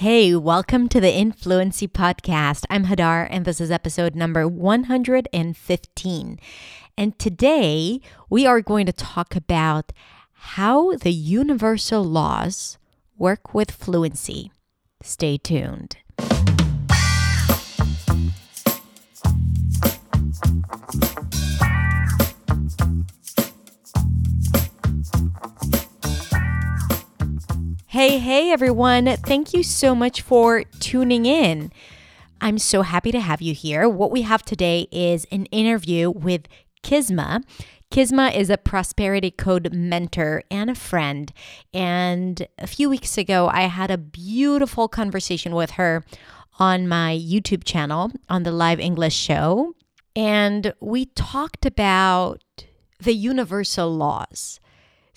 Hey, welcome to the Influency Podcast. I'm Hadar, and this is episode number 115. And today we are going to talk about how the universal laws work with fluency. Stay tuned. Hey, hey, everyone. Thank you so much for tuning in. I'm so happy to have you here. What we have today is an interview with Kisma. Kisma is a prosperity code mentor and a friend. And a few weeks ago, I had a beautiful conversation with her on my YouTube channel on the Live English show. And we talked about the universal laws.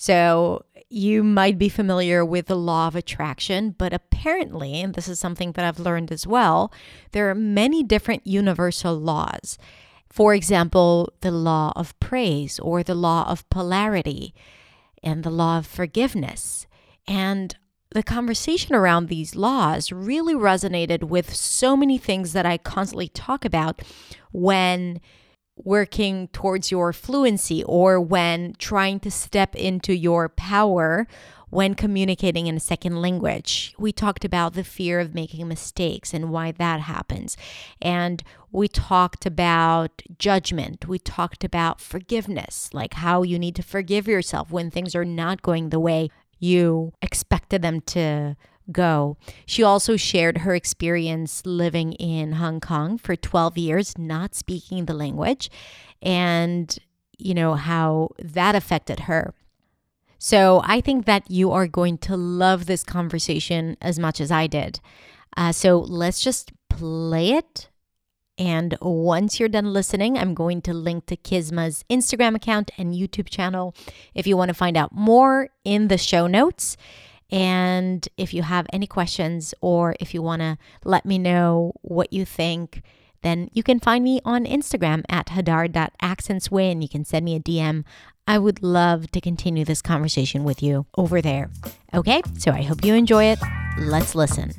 So, you might be familiar with the law of attraction, but apparently, and this is something that I've learned as well, there are many different universal laws. For example, the law of praise or the law of polarity and the law of forgiveness. And the conversation around these laws really resonated with so many things that I constantly talk about when working towards your fluency or when trying to step into your power when communicating in a second language. We talked about the fear of making mistakes and why that happens. And we talked about judgment. We talked about forgiveness, like how you need to forgive yourself when things are not going the way you expected them to go. She also shared her experience living in Hong Kong for 12 years, not speaking the language, and, you know, how that affected her. So I think that you are going to love this conversation as much as I did. Uh, so let's just play it. And once you're done listening, I'm going to link to Kisma's Instagram account and YouTube channel if you want to find out more in the show notes. And if you have any questions or if you want to let me know what you think, then you can find me on Instagram at hadar.accentsway and you can send me a DM. I would love to continue this conversation with you over there. Okay, so I hope you enjoy it. Let's listen.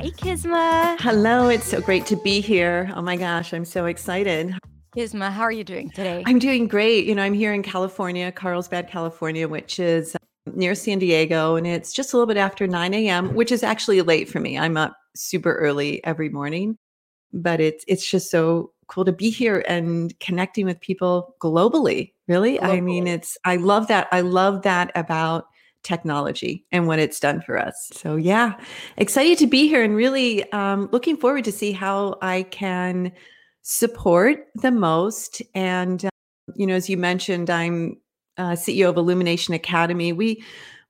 Hi, Kisma. Hello, it's so great to be here. Oh my gosh, I'm so excited. Kisma, how are you doing today? I'm doing great. You know, I'm here in California, Carlsbad, California, which is um, near San Diego, and it's just a little bit after 9 a.m., which is actually late for me. I'm up super early every morning, but it's it's just so cool to be here and connecting with people globally. Really, globally. I mean, it's I love that. I love that about technology and what it's done for us. So yeah, excited to be here and really um, looking forward to see how I can support the most. And uh, you know, as you mentioned, I'm uh, CEO of Illumination Academy. We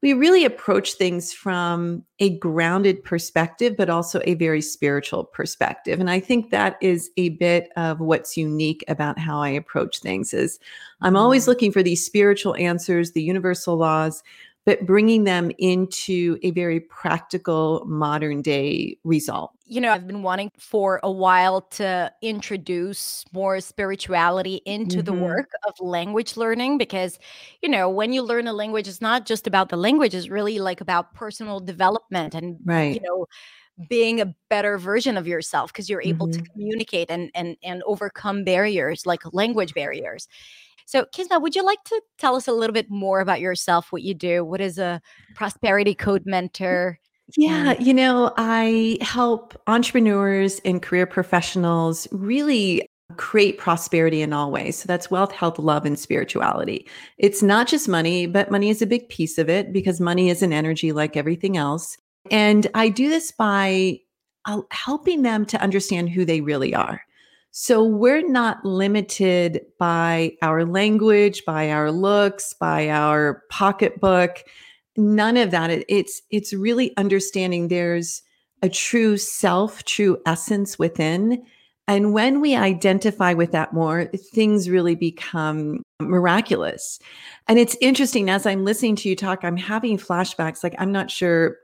we really approach things from a grounded perspective, but also a very spiritual perspective. And I think that is a bit of what's unique about how I approach things is I'm always mm-hmm. looking for these spiritual answers, the universal laws, but bringing them into a very practical modern day result. You know, I've been wanting for a while to introduce more spirituality into mm-hmm. the work of language learning because, you know, when you learn a language, it's not just about the language, it's really like about personal development and, right. you know, being a better version of yourself because you're able mm-hmm. to communicate and and and overcome barriers like language barriers so, Kisma, would you like to tell us a little bit more about yourself, what you do? What is a prosperity code mentor? Yeah, you know, I help entrepreneurs and career professionals really create prosperity in all ways. So that's wealth, health, love, and spirituality. It's not just money, but money is a big piece of it because money is an energy like everything else. And I do this by uh, helping them to understand who they really are. So we're not limited by our language, by our looks, by our pocketbook. None of that. It's it's really understanding there's a true self, true essence within. And when we identify with that more, things really become miraculous. And it's interesting as I'm listening to you talk, I'm having flashbacks. Like, I'm not sure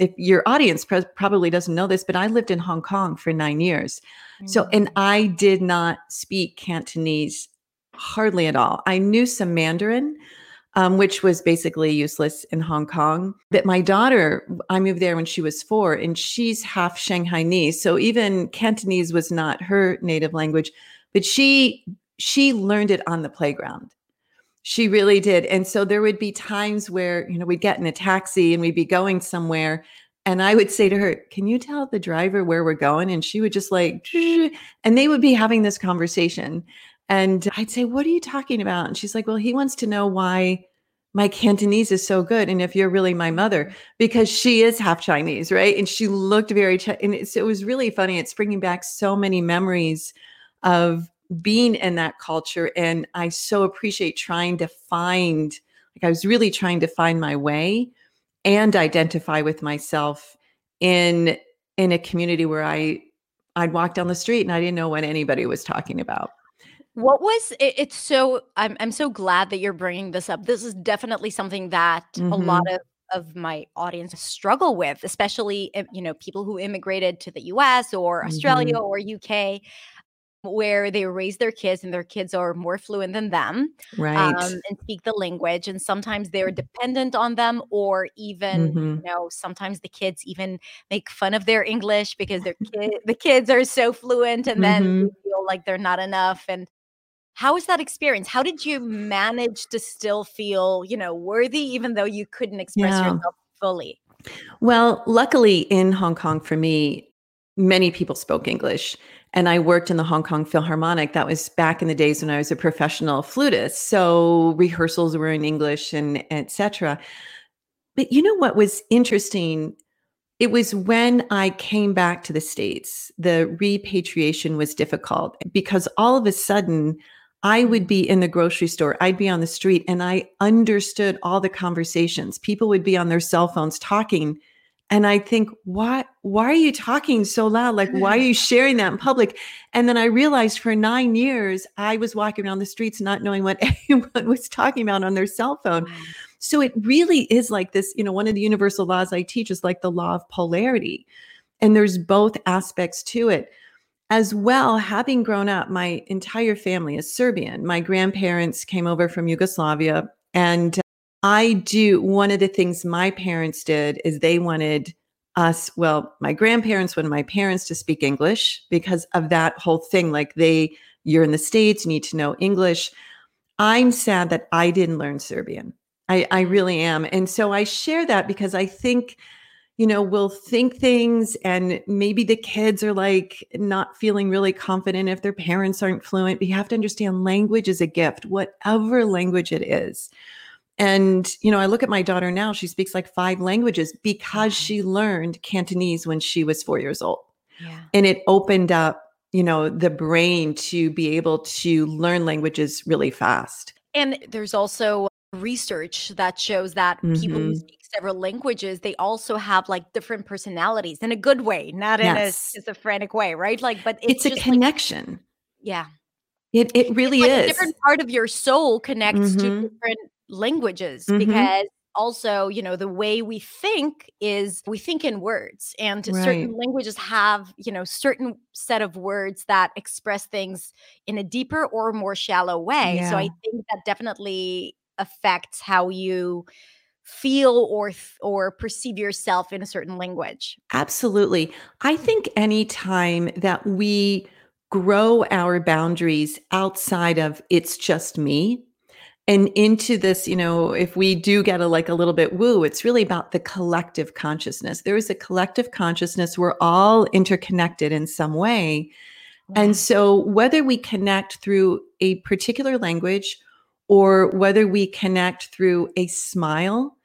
if your audience pr- probably doesn't know this, but I lived in Hong Kong for nine years. Mm-hmm. So, and mm. I did not speak Cantonese hardly at all. I knew some Mandarin, um, which was basically useless in Hong Kong. But my daughter, I moved there when she was four, and she's half Shanghainese. So even Cantonese was not her native language, but she she learned it on the playground. She really did. And so there would be times where, you know, we'd get in a taxi and we'd be going somewhere. And I would say to her, Can you tell the driver where we're going? And she would just like, and they would be having this conversation. And I'd say, What are you talking about? And she's like, Well, he wants to know why my Cantonese is so good. And if you're really my mother, because she is half Chinese, right? And she looked very, and it was really funny. It's bringing back so many memories of being in that culture. And I so appreciate trying to find, like, I was really trying to find my way and identify with myself in in a community where I I'd walk down the street and I didn't know what anybody was talking about. What was it, it's so I'm I'm so glad that you're bringing this up. This is definitely something that mm-hmm. a lot of of my audience struggle with, especially you know people who immigrated to the US or Australia mm-hmm. or UK where they raise their kids and their kids are more fluent than them right um, and speak the language and sometimes they're dependent on them or even mm-hmm. you know sometimes the kids even make fun of their english because their kid the kids are so fluent and then mm-hmm. feel like they're not enough and how was that experience how did you manage to still feel you know worthy even though you couldn't express yeah. yourself fully well luckily in hong kong for me many people spoke english and I worked in the Hong Kong Philharmonic. That was back in the days when I was a professional flutist. So rehearsals were in English and etc. But you know what was interesting? It was when I came back to the States, the repatriation was difficult because all of a sudden I would be in the grocery store, I'd be on the street, and I understood all the conversations. People would be on their cell phones talking and i think why why are you talking so loud? Like why are mm. you sharing that in public? And then i realized for nine years i was walking around the streets not knowing what anyone was talking about on their cell phone. So it really is like this you know one of the universal laws i teach is like the law of polarity. And there's both aspects to it. As well having grown up my entire family is serbian. My grandparents came over from yugoslavia and I do. One of the things my parents did is they wanted us, well, my grandparents wanted my parents to speak English because of that whole thing. Like they, you're in the States, you need to know English. I'm sad that I didn't learn Serbian. I, I really am. And so I share that because I think, you know, we'll think things and maybe the kids are like not feeling really confident if their parents aren't fluent. But you have to understand language is a gift, whatever language it is. And, you know, I look at my daughter now, she speaks like five languages because she learned Cantonese when she was four years old. Yeah. And it opened up, you know, the brain to be able to learn languages really fast. And there's also research that shows that mm-hmm. people who mm-hmm. speak several languages they also have like different personalities in a good way not in yes. a schizophrenic way right like but it's, it's a connection like, yeah it, it really like is a different part of your soul connects mm-hmm. to different languages mm-hmm. because also you know the way we think is we think in words and right. certain languages have you know certain set of words that express things in a deeper or more shallow way yeah. so i think that definitely affects how you feel or or perceive yourself in a certain language absolutely i think any time that we grow our boundaries outside of it's just me and into this you know if we do get a like a little bit woo it's really about the collective consciousness. There is a collective consciousness. We're all interconnected in some way. And so whether we connect through a particular language or whether we connect through a smile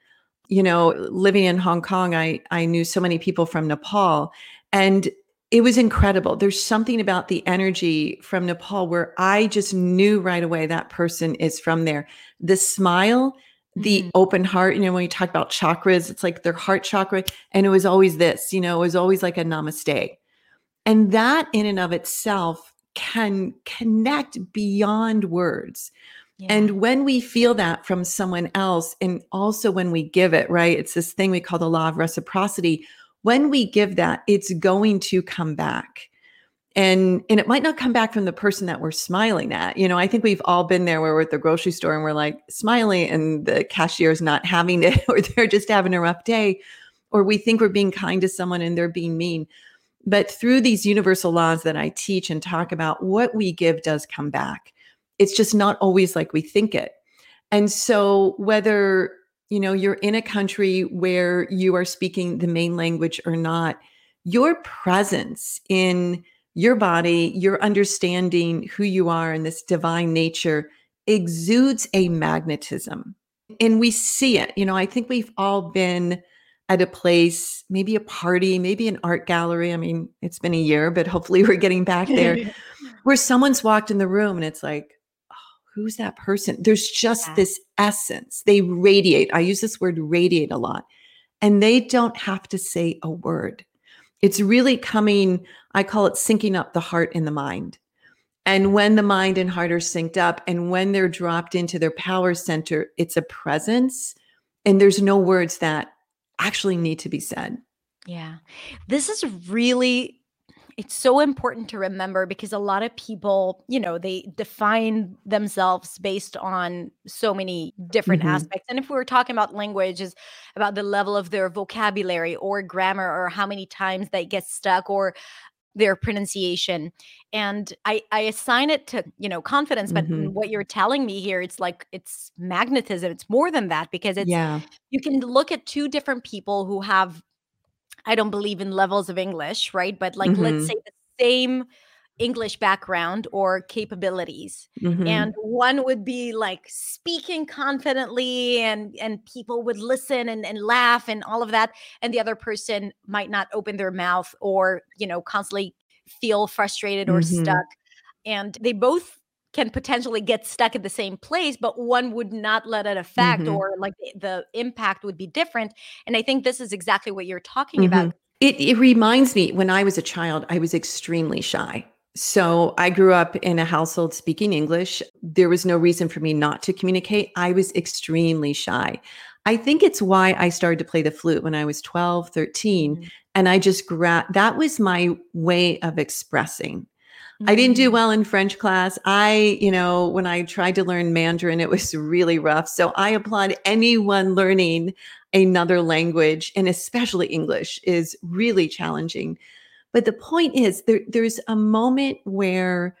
you know living in hong kong i i knew so many people from nepal. And it was incredible. There's something about the energy from Nepal where I just knew right away that person is from there. The smile, the mm-hmm. open heart, you know, when you talk about chakras, it's like their heart chakra. And it was always this, you know, it was always like a namaste. And that in and of itself can connect beyond words. Yeah. And when we feel that from someone else, and also when we give it, right? It's this thing we call the law of reciprocity. When we give that, it's going to come back. And, and it might not come back from the person that we're smiling at. You know, I think we've all been there where we're at the grocery store and we're like smiling and the cashier is not having it or they're just having a rough day. Or we think we're being kind to someone and they're being mean. But through these universal laws that I teach and talk about, what we give does come back it's just not always like we think it. And so whether you know you're in a country where you are speaking the main language or not, your presence in your body, your understanding who you are in this divine nature exudes a magnetism. And we see it. You know, I think we've all been at a place, maybe a party, maybe an art gallery. I mean, it's been a year, but hopefully we're getting back there where someone's walked in the room and it's like, who's that person? There's just yeah. this essence. They radiate. I use this word radiate a lot. And they don't have to say a word. It's really coming, I call it syncing up the heart and the mind. And when the mind and heart are synced up and when they're dropped into their power center, it's a presence and there's no words that actually need to be said. Yeah. This is really it's so important to remember because a lot of people, you know, they define themselves based on so many different mm-hmm. aspects. And if we were talking about language, is about the level of their vocabulary or grammar or how many times they get stuck or their pronunciation and i i assign it to you know confidence but mm-hmm. what you're telling me here it's like it's magnetism it's more than that because it's yeah you can look at two different people who have I don't believe in levels of English, right? But like, mm-hmm. let's say the same English background or capabilities. Mm-hmm. And one would be like speaking confidently and and people would listen and, and laugh and all of that. And the other person might not open their mouth or, you know, constantly feel frustrated or mm-hmm. stuck. And they both can potentially get stuck at the same place, but one would not let it affect mm-hmm. or like the impact would be different. And I think this is exactly what you're talking mm-hmm. about. It, it reminds me when I was a child, I was extremely shy. So I grew up in a household speaking English. There was no reason for me not to communicate. I was extremely shy. I think it's why I started to play the flute when I was 12, 13. Mm-hmm. And I just grabbed that was my way of expressing. I didn't do mm. well in French class. I, you know, when I tried to learn Mandarin, it was really rough. So I applaud anyone learning another language, and especially English, is really challenging. But the point is, there, there's a moment where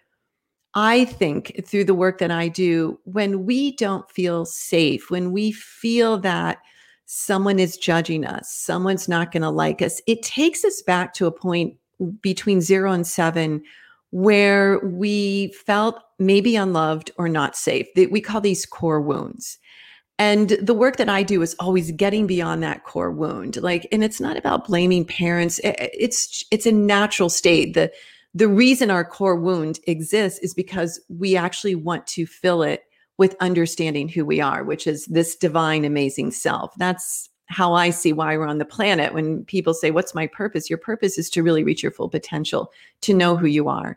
I think through the work that I do, when we don't feel safe, when we feel that someone is judging us, someone's not going to like us, it takes us back to a point between zero and seven where we felt maybe unloved or not safe. We call these core wounds. And the work that I do is always getting beyond that core wound. Like, and it's not about blaming parents. It's it's a natural state. The the reason our core wound exists is because we actually want to fill it with understanding who we are, which is this divine, amazing self. That's how I see why we're on the planet. When people say, What's my purpose? Your purpose is to really reach your full potential, to know who you are.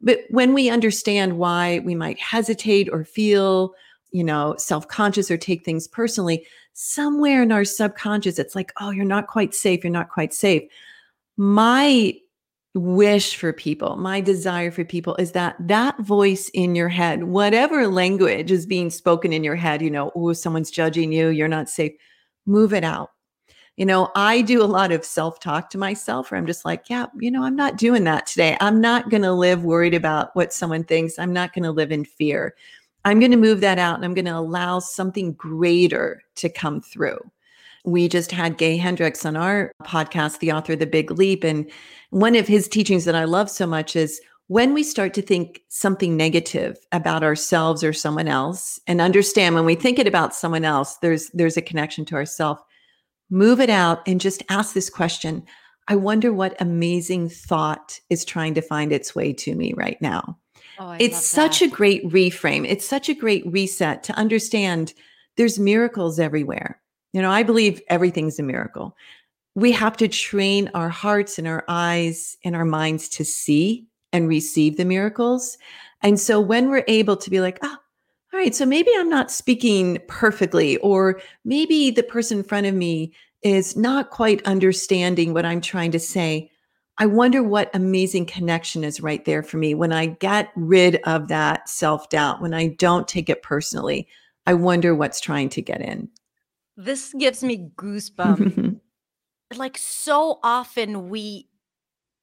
But when we understand why we might hesitate or feel, you know, self conscious or take things personally, somewhere in our subconscious, it's like, Oh, you're not quite safe. You're not quite safe. My wish for people, my desire for people is that that voice in your head, whatever language is being spoken in your head, you know, oh, someone's judging you, you're not safe move it out. You know, I do a lot of self talk to myself where I'm just like, yeah, you know, I'm not doing that today. I'm not going to live worried about what someone thinks. I'm not going to live in fear. I'm going to move that out and I'm going to allow something greater to come through. We just had Gay Hendricks on our podcast, the author of The Big Leap. And one of his teachings that I love so much is when we start to think something negative about ourselves or someone else and understand when we think it about someone else there's there's a connection to ourself move it out and just ask this question i wonder what amazing thought is trying to find its way to me right now. Oh, it's such a great reframe. It's such a great reset to understand there's miracles everywhere. You know i believe everything's a miracle. We have to train our hearts and our eyes and our minds to see and receive the miracles. And so when we're able to be like, oh, all right, so maybe I'm not speaking perfectly, or maybe the person in front of me is not quite understanding what I'm trying to say. I wonder what amazing connection is right there for me when I get rid of that self doubt, when I don't take it personally. I wonder what's trying to get in. This gives me goosebumps. like so often we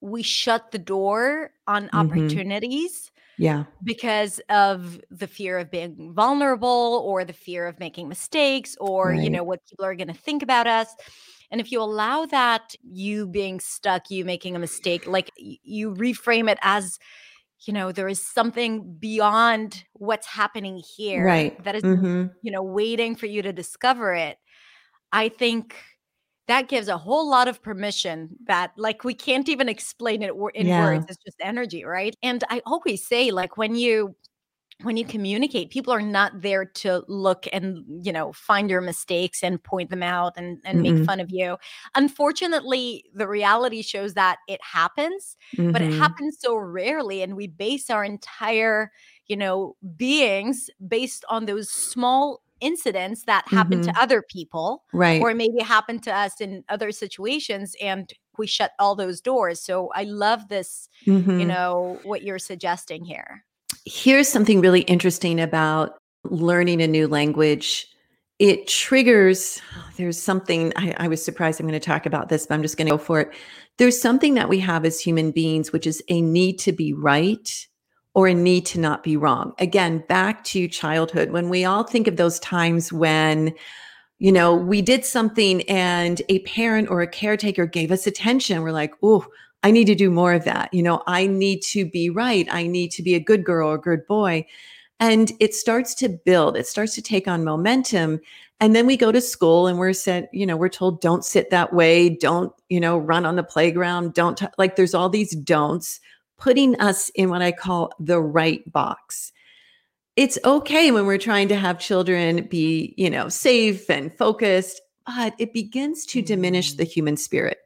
we shut the door on Mhm. opportunities Yeah, because of the fear of being vulnerable or the fear of making mistakes or you know what people are going to think about us and if you allow that you being stuck you making a mistake like you reframe it as you know there is something beyond what's happening here Right. that is hmm you know waiting for you to discover it i think that gives a whole lot of permission that like we can't even explain it in words it's just energy right? And i always say like when you when you communicate people are not there to look and you know find your mistakes and point them out and and make Mm-mm. fun of you. Unfortunately the reality shows that it happens but it hmm happens so rarely and we base our entire you know beings based on those small incidents that happen to hmm other people right. or maybe happen to us in other situations and we shut all those doors. So i love this you hmm know what you're suggesting here. Here's something really interesting about learning a new language. It triggers, there's something, I, I was surprised I'm going to talk about this, but I'm just going to go for it. There's something that we have as human beings, which is a need to be right or a need to not be wrong. Again, back to childhood, when we all think of those times when you know, we did something and a parent or a caretaker gave us attention. We're like, oh, I need to do more of that. You know, I need to be right. I need to be a good girl or a good boy. And it starts to build, it starts to take on momentum. And then we go to school and we're said, you know, we're told, don't sit that way, don't, you know, run on the playground, don't, t-. like, there's all these don'ts putting us in what I call the right box it's okay when we're trying to have children be, you know, safe and focused, but it begins to diminish the Mm. human spirit.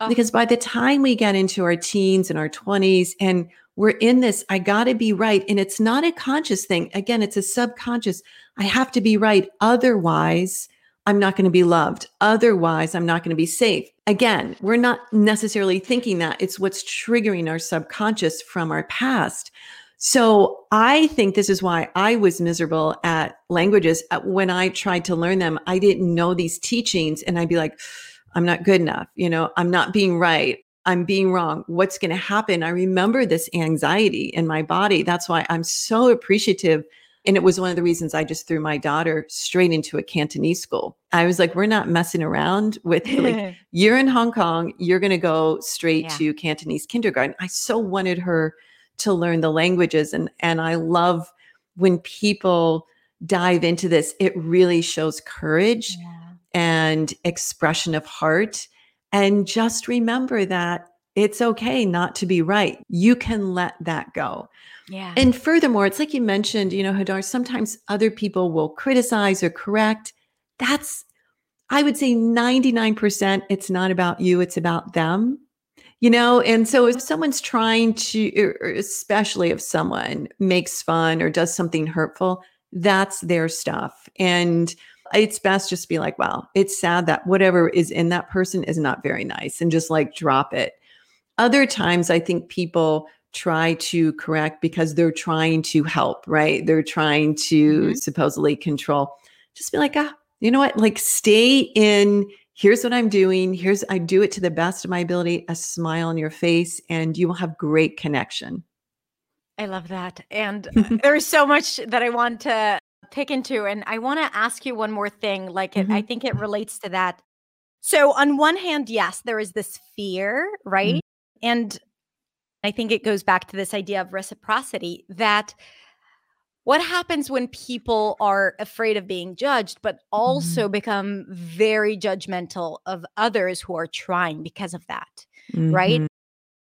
Oh, Because by the time we get into our teens and our 20s and we're in this, I got to be right. And it's not a conscious thing. Again, it's a subconscious. I have to be right. Otherwise, I'm not going to be loved. Otherwise, I'm not going to be safe. Again, we're not necessarily thinking that. It's what's triggering our subconscious from our past. So I think this is why I was miserable at languages. When I tried to learn them, I didn't know these teachings and I'd be like, I'm not good enough. You know, I'm not being right. I'm being wrong. What's going to happen? I remember this anxiety in my body. That's why I'm so appreciative. And it was one of the reasons I just threw my daughter straight into a Cantonese school. I was like, we're not messing around with like, you're in Hong Kong, you're going to go straight yeah. to Cantonese kindergarten. I so wanted her to learn the languages and and I love when people dive into this it really shows courage Yeah. and expression of heart and just remember that it's okay not to be right you can let that go Yeah. and furthermore it's like you mentioned you know hadar sometimes other people will criticize or correct that's i would say 99% it's not about you it's about them you know, and so if someone's trying to, or or especially if someone makes fun or does something hurtful, that's their stuff. And it's best just be like, wow, it's sad that whatever is in that person is not very nice and just like drop it. Other times, I think people try to correct because they're trying to help, right? They're trying to Mhm. supposedly control. Just be like, ah, you know what? Like, stay in. Here's what I'm doing. Here's, I do it to the best of my ability, a smile on your face, and you will have great connection. I love that. And uh, there's so much that I want to pick into. And I want to ask you one more thing. Like, it, I think it relates to that. So, on one hand, yes, there is this fear, right? And I think it goes back to this idea of reciprocity that what happens when people are afraid of being judged, but also become very judgmental of others who are trying because of that, right? Mhm.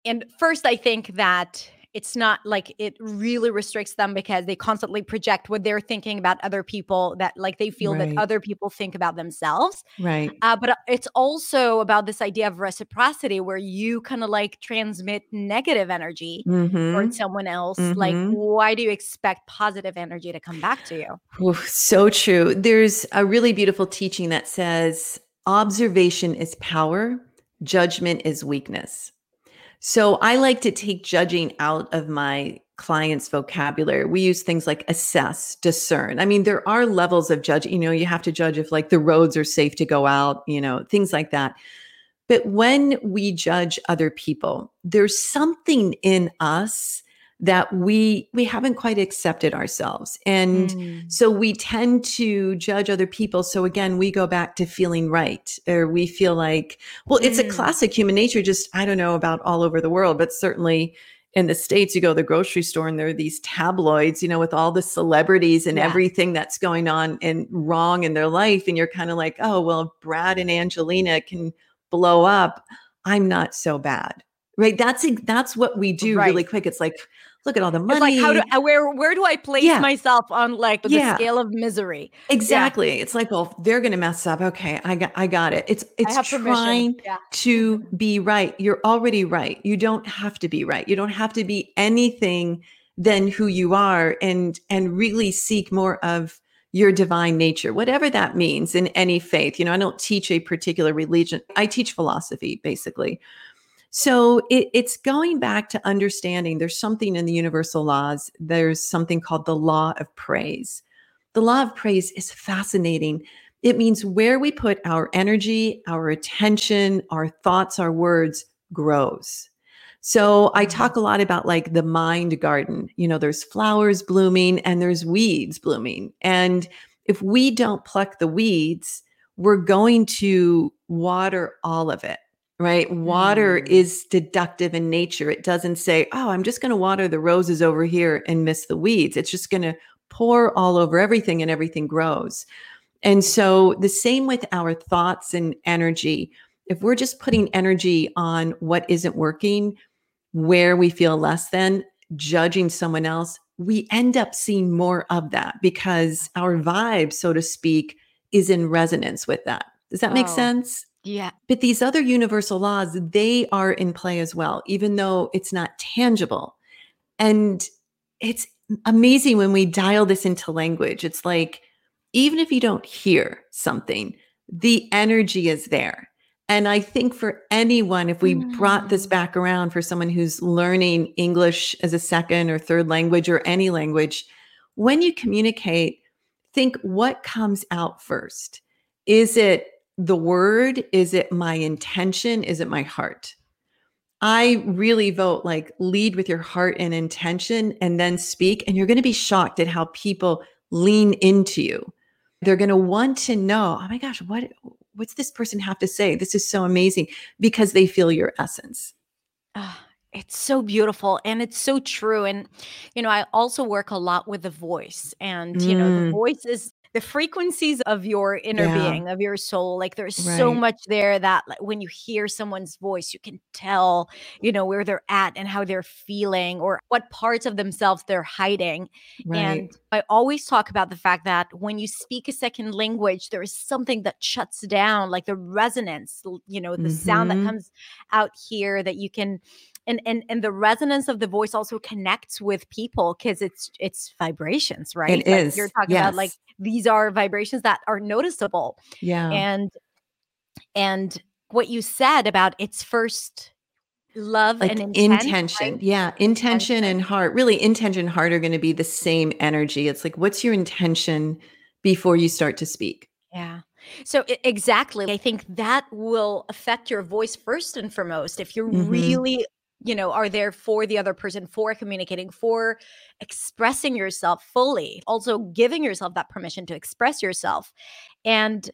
And first, I think that it's not like it really restricts them because they constantly project what they're thinking about other people that like they feel Right. that other people think about themselves Right. uh, but uh, it's also about this idea of reciprocity where you kind of like transmit negative energy Mhm. towards someone else like Mhm. why do you expect positive energy to come back to you so true. There's a really beautiful teaching that says observation is power, judgment is weakness. So I like to take judging out of my clients' vocabulary. We use things like assess, discern. I mean, there are levels of judge. You know, you have to judge if like the roads are safe to go out, you know, things like that. But when we judge other people, there's something in us that we we haven't quite accepted ourselves. And Mm. so we tend to judge other people. So again, we go back to feeling right, or we feel like, well, it's a Mm. classic human nature. Just I don't know about all over the world, but certainly in the states, you go to the grocery store and there are these tabloids, you know, with all the celebrities and Yeah. everything that's going on and wrong in their life, and you're kind of like, oh well, Brad and Angelina can blow up. I'm not so bad, right? That's that's what we do really quick. It's like, look at all the it's money. like how do where where do i place Yeah. myself on like the Yeah. scale of misery Exactly. It's like, well, they're going to mess up. Okay, I got, I got it. It's, it's trying Yeah. to be right. You're already right. You don't have to be right. You don't have to be anything than who you are, and and really seek more of your divine nature, whatever that means in any faith. You know, I don't teach a particular religion. I teach philosophy, basically. So it, it's going back to understanding there's something in the universal laws. There's something called the law of praise. The law of praise is fascinating. It means where we put our energy, our attention, our thoughts, our words grows. So I Mhm. talk a lot about like the mind garden. You know, there's flowers blooming and there's weeds blooming. And if we don't pluck the weeds, we're going to water all of it, right? Water Mm. is deductive in nature. It doesn't say, oh, I'm just going to water the roses over here and miss the weeds. It's just going to pour all over everything and everything grows. And so the same with our thoughts and energy. If we're just putting energy on what isn't working, where we feel less than, judging someone else, we end up seeing more of that because our vibe, so to speak, is in resonance with that. Does that make Oh. sense? Yeah But these other universal laws, they are in play as well, even though it's not tangible. And it's amazing when we dial this into language. It's like, even if you don't hear something, the energy is there. And I think for anyone, if we brought this Mm. back around for someone who's learning English as a second or third language or any language, when you communicate, think what comes out first. Is it the word? Is it my intention? Is it my heart? I really vote like lead with your heart and intention and then speak. And you're going to be shocked at how people lean into you. They're going to want to know, oh my gosh, what what's this person have to say? This is so amazing because they feel your essence. Ah, it's so beautiful and it's so true. And, you know, I also work a lot with the voice. And, you know, the Mm. voice is the frequencies of your inner Yeah. being, of your soul. Like there's so much there that like, when you hear someone's voice, you can tell, you know, where they're at and how they're feeling or what parts of themselves they're hiding. Right. And I always talk about the fact that when you speak a second language, there is something that shuts down, like the resonance, you know, the sound that Mhm. comes out here that you can and and and the resonance of the voice also connects with people because it's it's vibrations, right? It Like is, you're talking about like these are vibrations that are noticeable. yeah. And and what you said about it's first love like and intent, intention. right? Yeah. Intention Intention. and heart. Really, intention and heart are going to be the same energy. It's like, what's your intention before you start to speak? Yeah. So exactly, I think that will affect your voice first and foremost. If you Mhm. really, you know, are there for the other person, for communicating, for expressing yourself fully, also giving yourself that permission to express yourself. And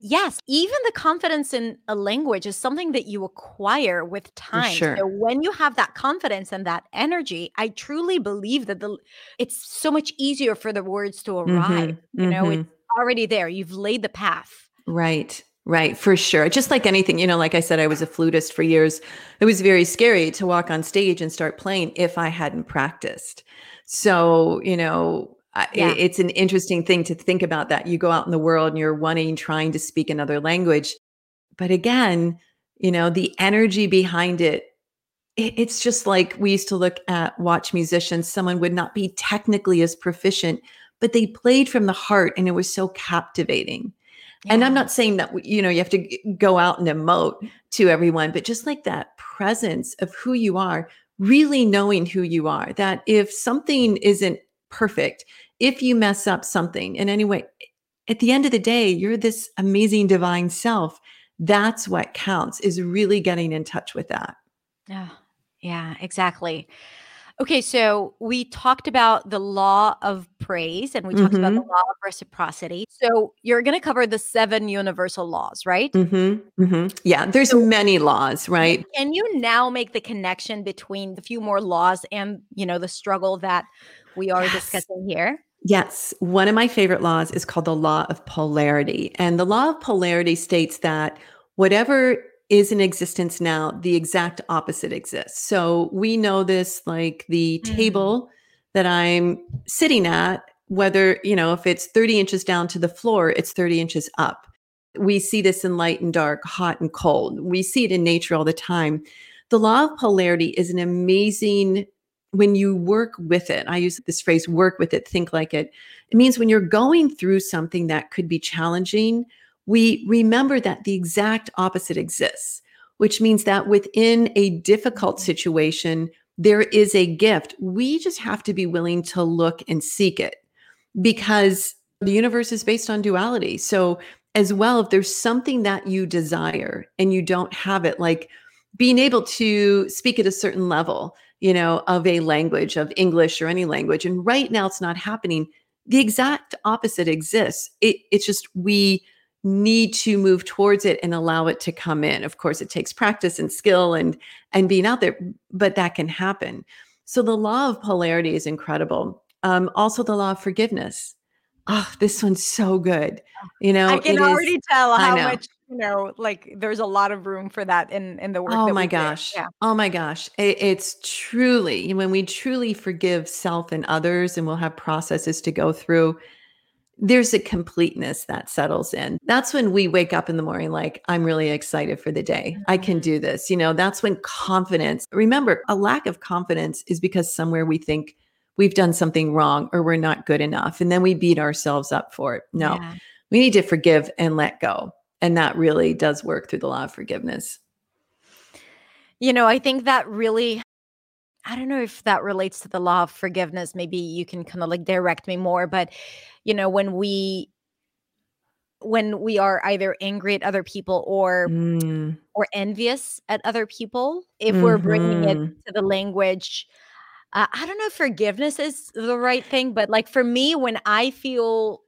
yes, even the confidence in a language is something that you acquire with time. sure. So when you have that confidence and that energy, I truly believe that the it's so much easier for the words to arrive. Mhm, You know, mhm. it's already there. You've laid the path. Right. Right, for sure. Just like anything, you know, like I said, I was a flutist for years. It was very scary to walk on stage and start playing if I hadn't practiced. So, you know, yeah. it's an interesting thing to think about that. You go out in the world and you're wanting, trying to speak another language. But again, you know, the energy behind it, it it's just like we used to look at watch musicians. Someone would not be technically as proficient, but they played from the heart and it was so captivating yeah. And I'm not saying that, you know, you have to go out and emote to everyone, but just like that presence of who you are, really knowing who you are, that if something isn't perfect, if you mess up something in any way, at the end of the day, you're this amazing divine self. That's what counts is really getting in touch with that. Yeah. Yeah, exactly. Okay, so we talked about the law of praise and we talked about the Mm-hmm. law of reciprocity. So you're going to cover the seven universal laws, right? Mm-hmm. Mm-hmm. Yeah, there's So many laws, right? can you now make the connection between the few more laws and, you know, the struggle that we are Yes. discussing here? Yes, one of my favorite laws is called the law of polarity. And the law of polarity states that whatever is in existence now, the exact opposite exists. So we know this like the Mm. table that I'm sitting at, whether, you know, if it's 30 inches down to the floor, it's 30 inches up. We see this in light and dark, hot and cold. We see it in nature all the time. The law of polarity is an amazing when you work with it, I use this phrase work with it, think like it. It means when you're going through something that could be challenging, we remember that the exact opposite exists, which means that within a difficult situation, there is a gift. We just have to be willing to look and seek it because the universe is based on duality. So, as well, if there's something that you desire and you don't have it, like being able to speak at a certain level, you know, of a language, of English or any language. And right now it's not happening. The exact opposite exists. It, it's just we need to move towards it and allow it to come in. Of course, it takes practice and skill and and being out there, but that can happen. So the law of polarity is incredible. Um, also, the law of forgiveness. Oh, this one's so good. You know, I can it is. already tell how much, you know, like there's a lot of room for that in in the work Oh my gosh. Yeah. Oh my gosh. It, it's truly when we truly forgive self and others, and we'll have processes to go through, there's a completeness that settles in. That's when we wake up in the morning like, I'm really excited for the day. I can Mhm. do this. You know, that's when confidence, remember, a lack of confidence is because somewhere we think we've done something wrong or we're not good enough. And then we beat ourselves up for it. No, Yeah. we need to forgive and let go. And that really does work through the law of forgiveness. You know, I think that really I don't know if that relates to the law of forgiveness. Maybe you can kind of like direct me more, but you know, when we when we are either angry at other people or Mm. or envious at other people, if we're bringing it Mhm. to the language uh, I don't know if forgiveness is the right thing, but like for me when I feel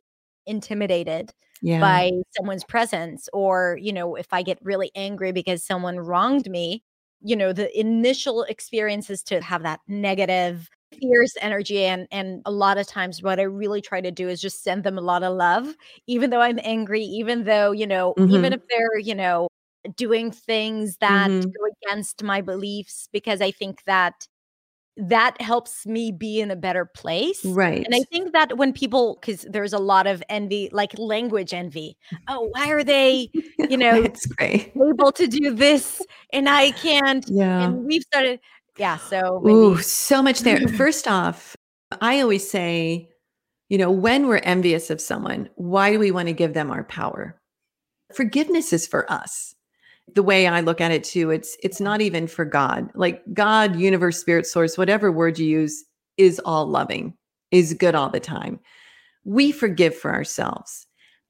intimidated Yeah. by someone's presence or you know if i get really angry because someone wronged me you know the initial experiences to have that negative fierce energy and and a lot of times what i really try to do is just send them a lot of love even though i'm angry even though you know even Mhm. if they're you know doing things that Mhm. go against my beliefs because i think that that helps me be in a better place Right. and I think that when people, because there's a lot of envy, like language envy. Oh, why are they, you know, That's great. able to do this and I can't? Yeah. And we've started, yeah. So maybe, Ooh, so much there. First off, I always say, you know, when we're envious of someone, why do we want to give them our power? Forgiveness is for us. The way I look at it too, it's it's not even for God. Like God, universe, spirit, source, whatever word you use is all loving, is good all the time. We forgive for ourselves.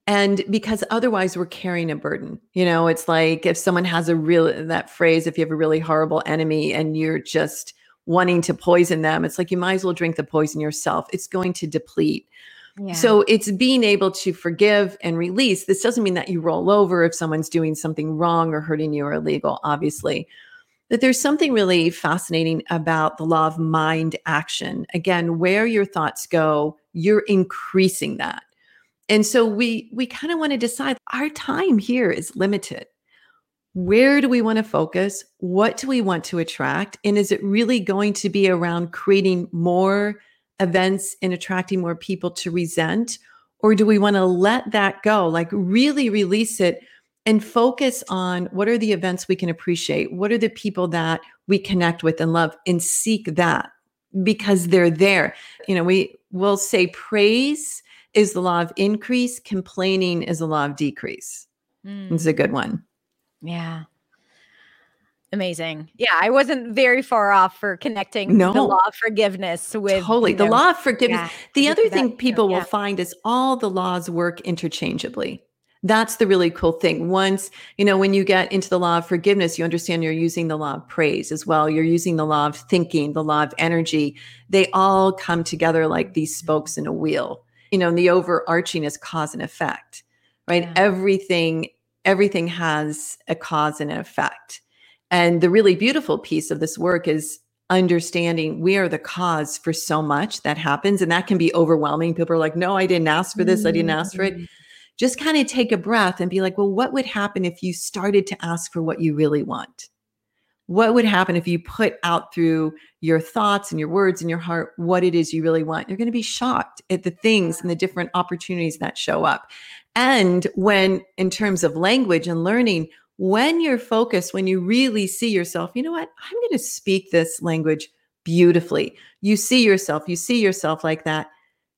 And because otherwise we're carrying a burden. You know, it's like if someone has a real that phrase, if you have a really horrible enemy and you're just wanting to poison them, it's like you might as well drink the poison yourself. It's going to deplete. So it's being able to forgive and release. This doesn't mean that you roll over if someone's doing something wrong or hurting you or illegal, obviously. But there's something really fascinating about the law of mind action. Again, where your thoughts go, you're increasing that. And so we we kind of want to decide our time here is limited. Where do we want to focus? What do we want to attract? And is it really going to be around creating more events and attracting more people to resent? Or do we want to let that go, like really release it and focus on what are the events we can appreciate? What are the people that we connect with and love and seek that because they're there? You know, we will say praise is the law of increase, complaining is the law of decrease. Mm. It's a good one. Yeah. Amazing. Yeah, I wasn't very far off for connecting no. the law of forgiveness with totally the know, law of forgiveness. Yeah, the other thing people yeah. will find is all the laws work interchangeably. That's the really cool thing. Once, you know, when you get into the law of forgiveness, you understand you're using the law of praise as well. You're using the law of thinking, the law of energy. They all come together like these spokes in a wheel. You know, and the overarching is cause and effect, right? Yeah. Everything, everything has a cause and an effect. And the really beautiful piece of this work is understanding we are the cause for so much that happens. And that can be overwhelming. People are like, no, I didn't ask for this. I didn't ask for it. Mm-hmm. Just kind of take a breath and be like, well, what would happen if you started to ask for what you really want? What would happen if you put out through your thoughts and your words and your heart what it is you really want? You're going to be shocked at the things and the different opportunities that show up. And when, in terms of language and learning, when you're focused, when you really see yourself, you know what? I'm going to speak this language beautifully. You see yourself, you see yourself like that.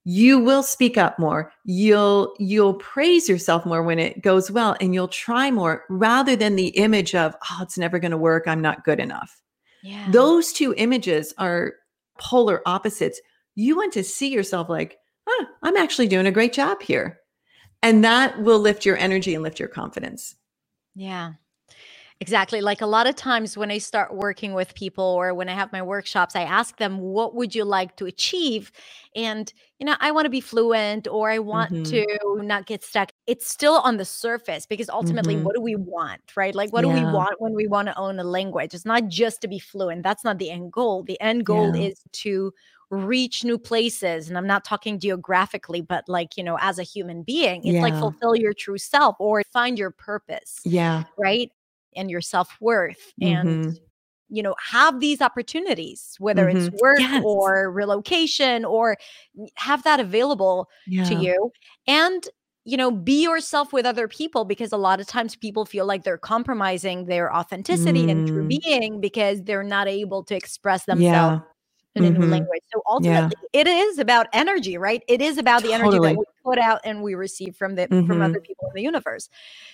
You will speak up more. You'll you'll praise yourself more when it goes well and you'll try more rather than the image of, oh, it's never going to work, I'm not good enough. Yeah. Those two images are polar opposites. You want to see yourself like, huh, I'm actually doing a great job here. And that will lift your energy and lift your confidence. Yeah. Exactly. Like a lot of times when I start working with people or when I have my workshops, I ask them, what would you like to achieve? And, you know, I want to be fluent or I want mm-hmm. to not get stuck. It's still on the surface because ultimately, mm-hmm. what do we want? Right. Like, what yeah. do we want when we want to own a language? It's not just to be fluent. That's not the end goal. The end goal yeah. is to reach new places and i'm not talking geographically but like you know as a human being it's yeah. like fulfill your true self or find your purpose yeah right and your self-worth mm-hmm. and you know have these opportunities whether mm-hmm. it's work yes. or relocation or have that available yeah. to you and you know be yourself with other people because a lot of times people feel like they're compromising their authenticity mm. and true mm. being because they're not able to express themselves yeah in mm-hmm. a new language. So ultimately, yeah. it is about energy, right? It is about the energy that we put out and we receive from the mm-hmm. from other people in the universe.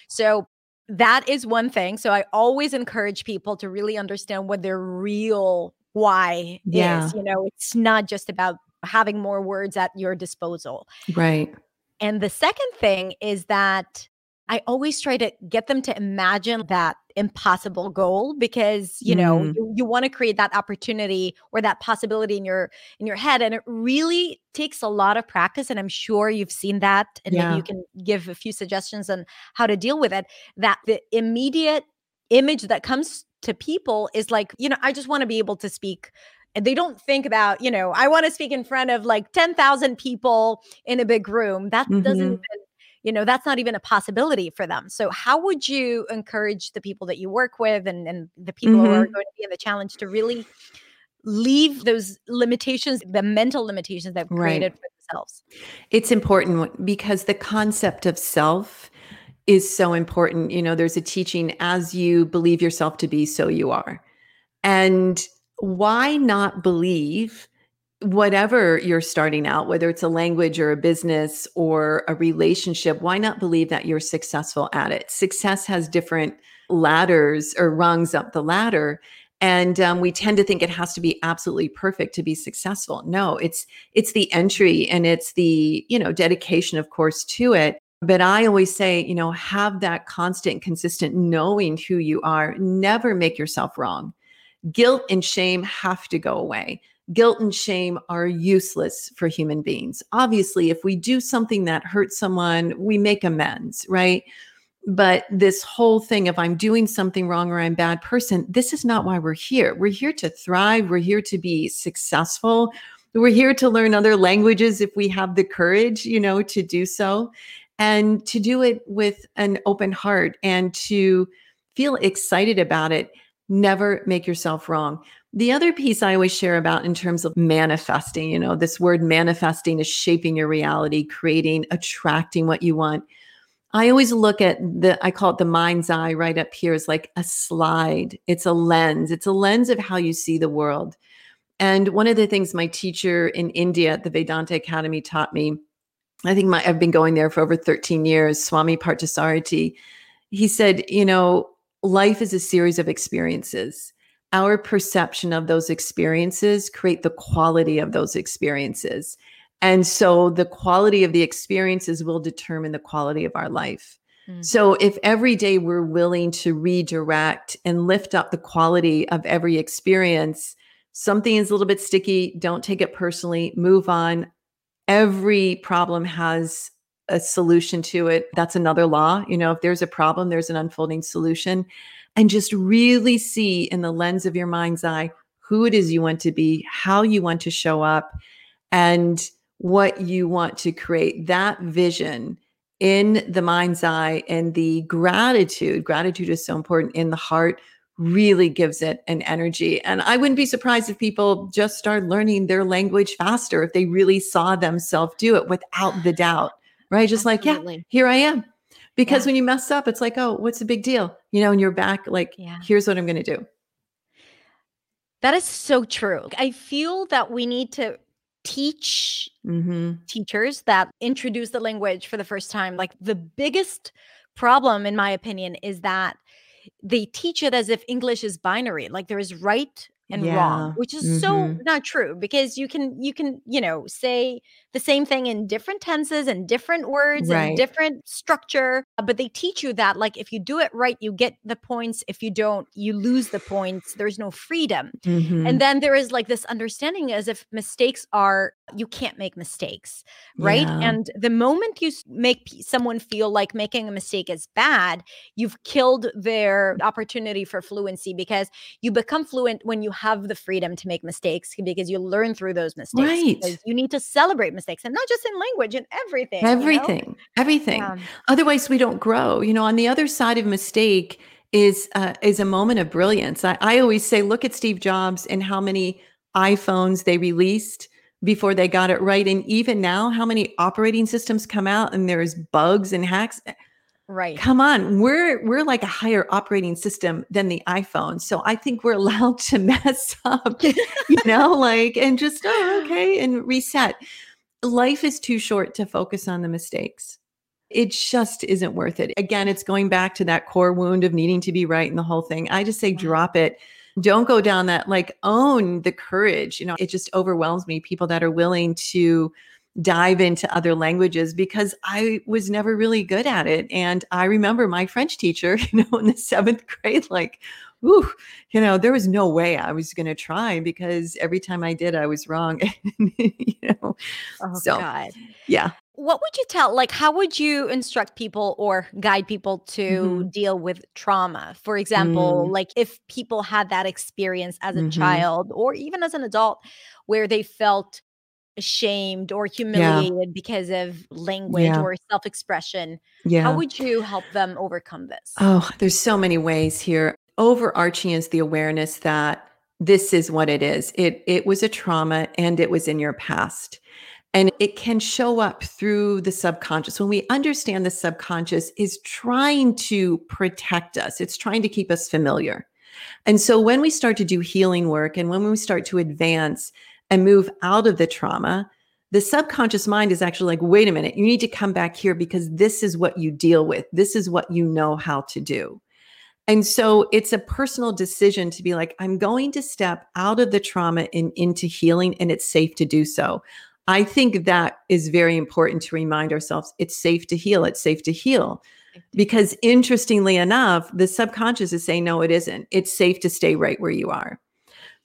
So that is one thing. So I always encourage people to really understand what their real why yeah. is. You know, it's not just about having more words at your disposal. Right. And the second thing is that I always try to get them to imagine that impossible goal because you know mm. you, you want to create that opportunity or that possibility in your in your head and it really takes a lot of practice and i'm sure you've seen that and yeah. maybe you can give a few suggestions on how to deal with it that the immediate image that comes to people is like you know i just want to be able to speak and they don't think about you know i want to speak in front of like 10,000 people in a big room that mm-hmm. doesn't even you know that's not even a possibility for them so how would you encourage the people that you work with and, and the people mm-hmm. who are mm-hmm. going to be in the challenge to really leave those limitations the mental limitations they've created right. for themselves it's important because the concept of self is so important you know there's a teaching as you believe yourself to be so you are and why not believe whatever you're starting out, whether it's a language or a business or a relationship, why not believe that you're successful at it? Success has different ladders or rungs up the ladder. And um, we tend to think it has to be absolutely perfect to be successful. No, it's it's the entry and it's the you know dedication, of course, to it. But I always say, you know, have that constant, consistent knowing who you are. Never make yourself wrong. Guilt and shame have to go away guilt and shame are useless for human beings. Obviously, if we do something that hurts someone, we make amends, right? But this whole thing of I'm doing something wrong or I'm bad person, this is not why we're here. We're here to thrive. We're here to be successful. We're here to learn other languages if we have the courage, you know, to do so and to do it with an open heart and to feel excited about it. Never make yourself wrong. The other piece I always share about in terms of manifesting, you know, this word manifesting is shaping your reality, creating, attracting what you want. I always look at the, I call it the mind's eye right up here is like a slide. It's a lens. It's a lens of how you see the world. And one of the things my teacher in India at the Vedanta Academy taught me, I think my, I've been going there for over 13 years, Swami Parthasarathy, he said, you know, life is a series of experiences. Our perception of those experiences create the quality of those experiences. And so the quality of the experiences will determine the quality of our life. Mm. So if every day we're willing to redirect and lift up the quality of every experience, something is a little bit sticky, don't take it personally, move on. Every problem has a solution to it. That's another law. You know, if there's a problem, there's an unfolding solution. And just really see in the lens of your mind's eye who it is you want to be, how you want to show up, and what you want to create. That vision in the mind's eye and the gratitude, gratitude is so important in the heart, really gives it an energy. And I wouldn't be surprised if people just start learning their language faster if they really saw themselves do it without the doubt right? Just Absolutely. like, yeah, here I am. Because yeah. when you mess up, it's like, oh, what's the big deal? You know, and you're back, like, yeah. here's what I'm going to do. That is so true. I feel that we need to teach mm-hmm. teachers that introduce the language for the first time. Like, the biggest problem, in my opinion, is that they teach it as if English is binary. Like, there is right and yeah. wrong which is mm-hmm. so not true because you can you can you know say the same thing in different tenses and different words right. and different structure uh, but they teach you that like if you do it right you get the points if you don't you lose the points there's no freedom mm-hmm. and then there is like this understanding as if mistakes are you can't make mistakes right yeah. and the moment you make someone feel like making a mistake is bad you've killed their opportunity for fluency because you become fluent when you have the freedom to make mistakes because you learn through those mistakes. Right. You need to celebrate mistakes and not just in language and everything. Everything. You know? Everything. Um, Otherwise, we don't grow. You know, on the other side of mistake is uh, is a moment of brilliance. I, I always say, look at Steve Jobs and how many iPhones they released before they got it right. And even now, how many operating systems come out and there's bugs and hacks. Right. Come on. We're we're like a higher operating system than the iPhone. So I think we're allowed to mess up, you know, like and just oh, okay, and reset. Life is too short to focus on the mistakes. It just isn't worth it. Again, it's going back to that core wound of needing to be right and the whole thing. I just say drop it. Don't go down that like own the courage. You know, it just overwhelms me people that are willing to dive into other languages because I was never really good at it. And I remember my French teacher, you know, in the seventh grade, like, ooh, you know, there was no way I was going to try because every time I did, I was wrong. you know, oh, so God. yeah. What would you tell? Like, how would you instruct people or guide people to mm-hmm. deal with trauma? For example, mm. like if people had that experience as a mm-hmm. child or even as an adult where they felt ashamed or humiliated yeah. because of language yeah. or self-expression yeah. how would you help them overcome this? Oh there's so many ways here. Overarching is the awareness that this is what it is. It it was a trauma and it was in your past. And it can show up through the subconscious. When we understand the subconscious is trying to protect us. It's trying to keep us familiar. And so when we start to do healing work and when we start to advance and move out of the trauma, the subconscious mind is actually like, wait a minute, you need to come back here because this is what you deal with. This is what you know how to do. And so it's a personal decision to be like, I'm going to step out of the trauma and into healing, and it's safe to do so. I think that is very important to remind ourselves it's safe to heal. It's safe to heal. Because interestingly enough, the subconscious is saying, no, it isn't. It's safe to stay right where you are.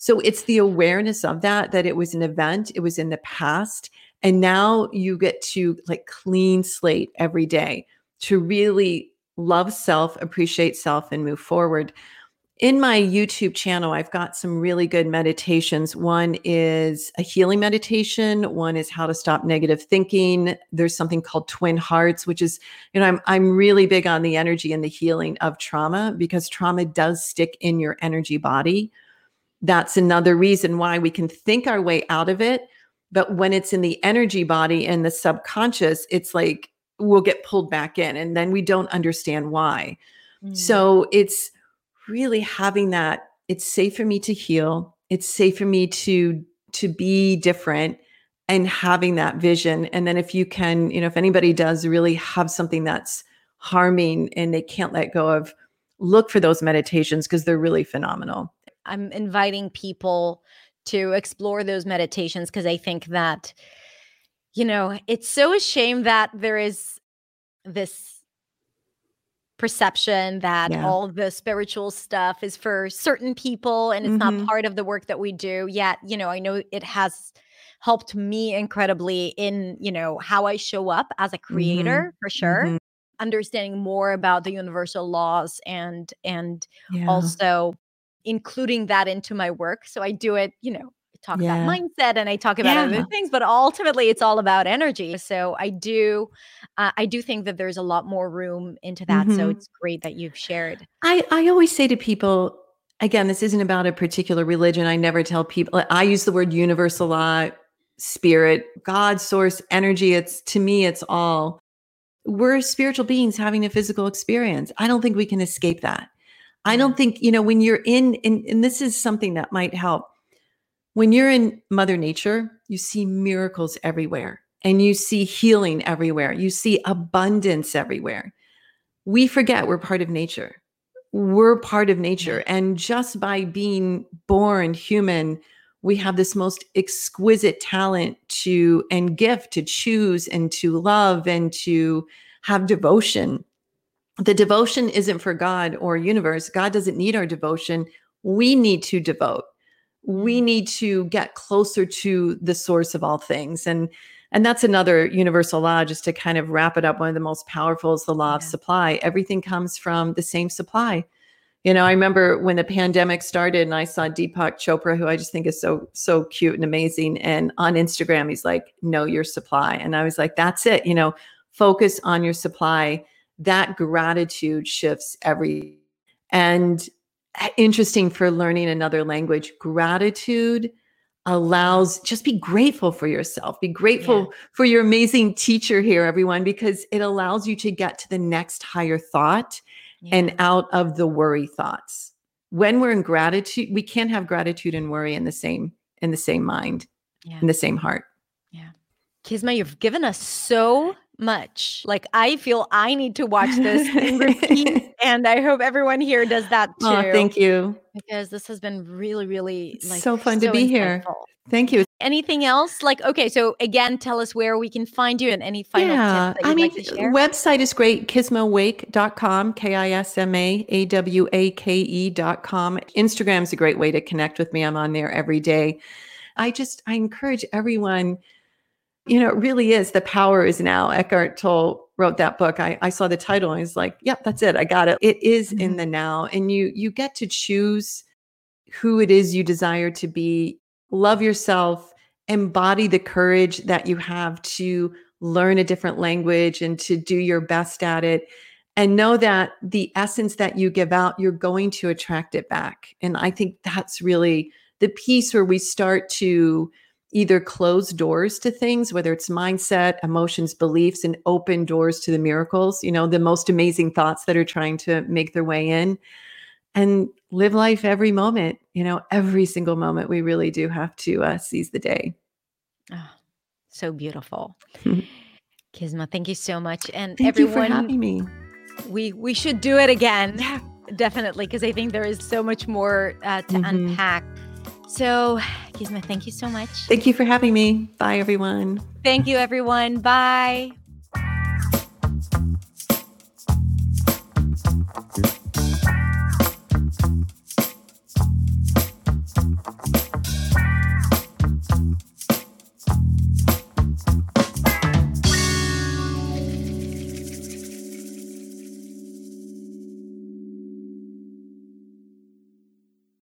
So it's the awareness of that, that it was an event, it was in the past. And now you get to like clean slate every day to really love self, appreciate self, and move forward. in my YouTube channel, I've got some really good meditations. One is a healing meditation. One is how to stop negative thinking. There's something called Twin Hearts, which is, you know, I'm I'm really big on the energy and the healing of trauma because trauma does stick in your energy body. That's another reason why we can think our way out of it, but when it's in the energy body and the subconscious, it's like we'll get pulled back in, and then we don't understand why. Mm. So it's really having that it's safe for me to heal it's safe for me to to be different and having that vision and then if you can you know if anybody does really have something that's harming and they can't let go of look for those meditations because they're really phenomenal i'm inviting people to explore those meditations because i think that you know it's so a shame that there is this perception that yeah. all the spiritual stuff is for certain people and it's mm-hmm. not part of the work that we do yet you know i know it has helped me incredibly in you know how i show up as a creator mm-hmm. for sure mm-hmm. understanding more about the universal laws and and yeah. also including that into my work so i do it you know talk yeah. about mindset and I talk about yeah. other things, but ultimately it's all about energy. So I do, uh, I do think that there's a lot more room into that. Mm-hmm. So it's great that you've shared. I, I always say to people, again, this isn't about a particular religion. I never tell people, I use the word universal lot, spirit, God, source, energy. It's to me, it's all. We're spiritual beings having a physical experience. I don't think we can escape that. I don't think, you know, when you're in, in and this is something that might help when you're in Mother Nature, you see miracles everywhere and you see healing everywhere. You see abundance everywhere. We forget we're part of nature. We're part of nature. And just by being born human, we have this most exquisite talent to and gift to choose and to love and to have devotion. The devotion isn't for God or universe. God doesn't need our devotion. We need to devote we mm-hmm. need to get closer to the source of all things and and that's another universal law just to kind of wrap it up one of the most powerful is the law yeah. of supply everything comes from the same supply you know i remember when the pandemic started and i saw deepak chopra who i just think is so so cute and amazing and on instagram he's like know your supply and i was like that's it you know focus on your supply that gratitude shifts every and eh, interesting for learning another language. Gratitude allows just be grateful for yourself. Be grateful yeah. for your amazing teacher here, everyone, because it allows you to get to the next higher thought yeah. and out of the worry thoughts. When we're in gratitude, we can't have gratitude and worry in the same in the same mind, yeah. in the same heart. Yeah. Kisma, you've given us so much. Like I feel I need to watch this and repeat, and I hope everyone here does that too. Oh, thank you. Because this has been really, really like so fun so to be insightful. here. Thank you. Anything else? Like, okay, so again, tell us where we can find you and any final yeah, I mean, like uh, website is great, kismaawake.com, K-I-S-M-A-A-W-A-K-E dot com. Instagram is a great way to connect with me. I'm on there every day. I just, I encourage everyone – you know, it really is the power is now. Eckhart Tolle wrote that book. I, I saw the title and I was like, yep, that's it. I got it. It is mm-hmm. in the now. And you you get to choose who it is you desire to be. Love yourself, embody the courage that you have to learn a different language and to do your best at it. And know that the essence that you give out, you're going to attract it back. And I think that's really the piece where we start to either close doors to things, whether it's mindset, emotions, beliefs, and open doors to the miracles, you know, the most amazing thoughts that are trying to make their way in and live life every moment, you know, every single moment. We really do have to uh, seize the day. Oh, so beautiful. Kisma, thank you so much. And thank everyone, you for having me. We we should do it again. Yeah. Definitely, because I think there is so much more uh, to mm-hmm. unpack. So, Kisma, thank you so much. Thank you for having me. Bye, everyone. Thank you, everyone. Bye.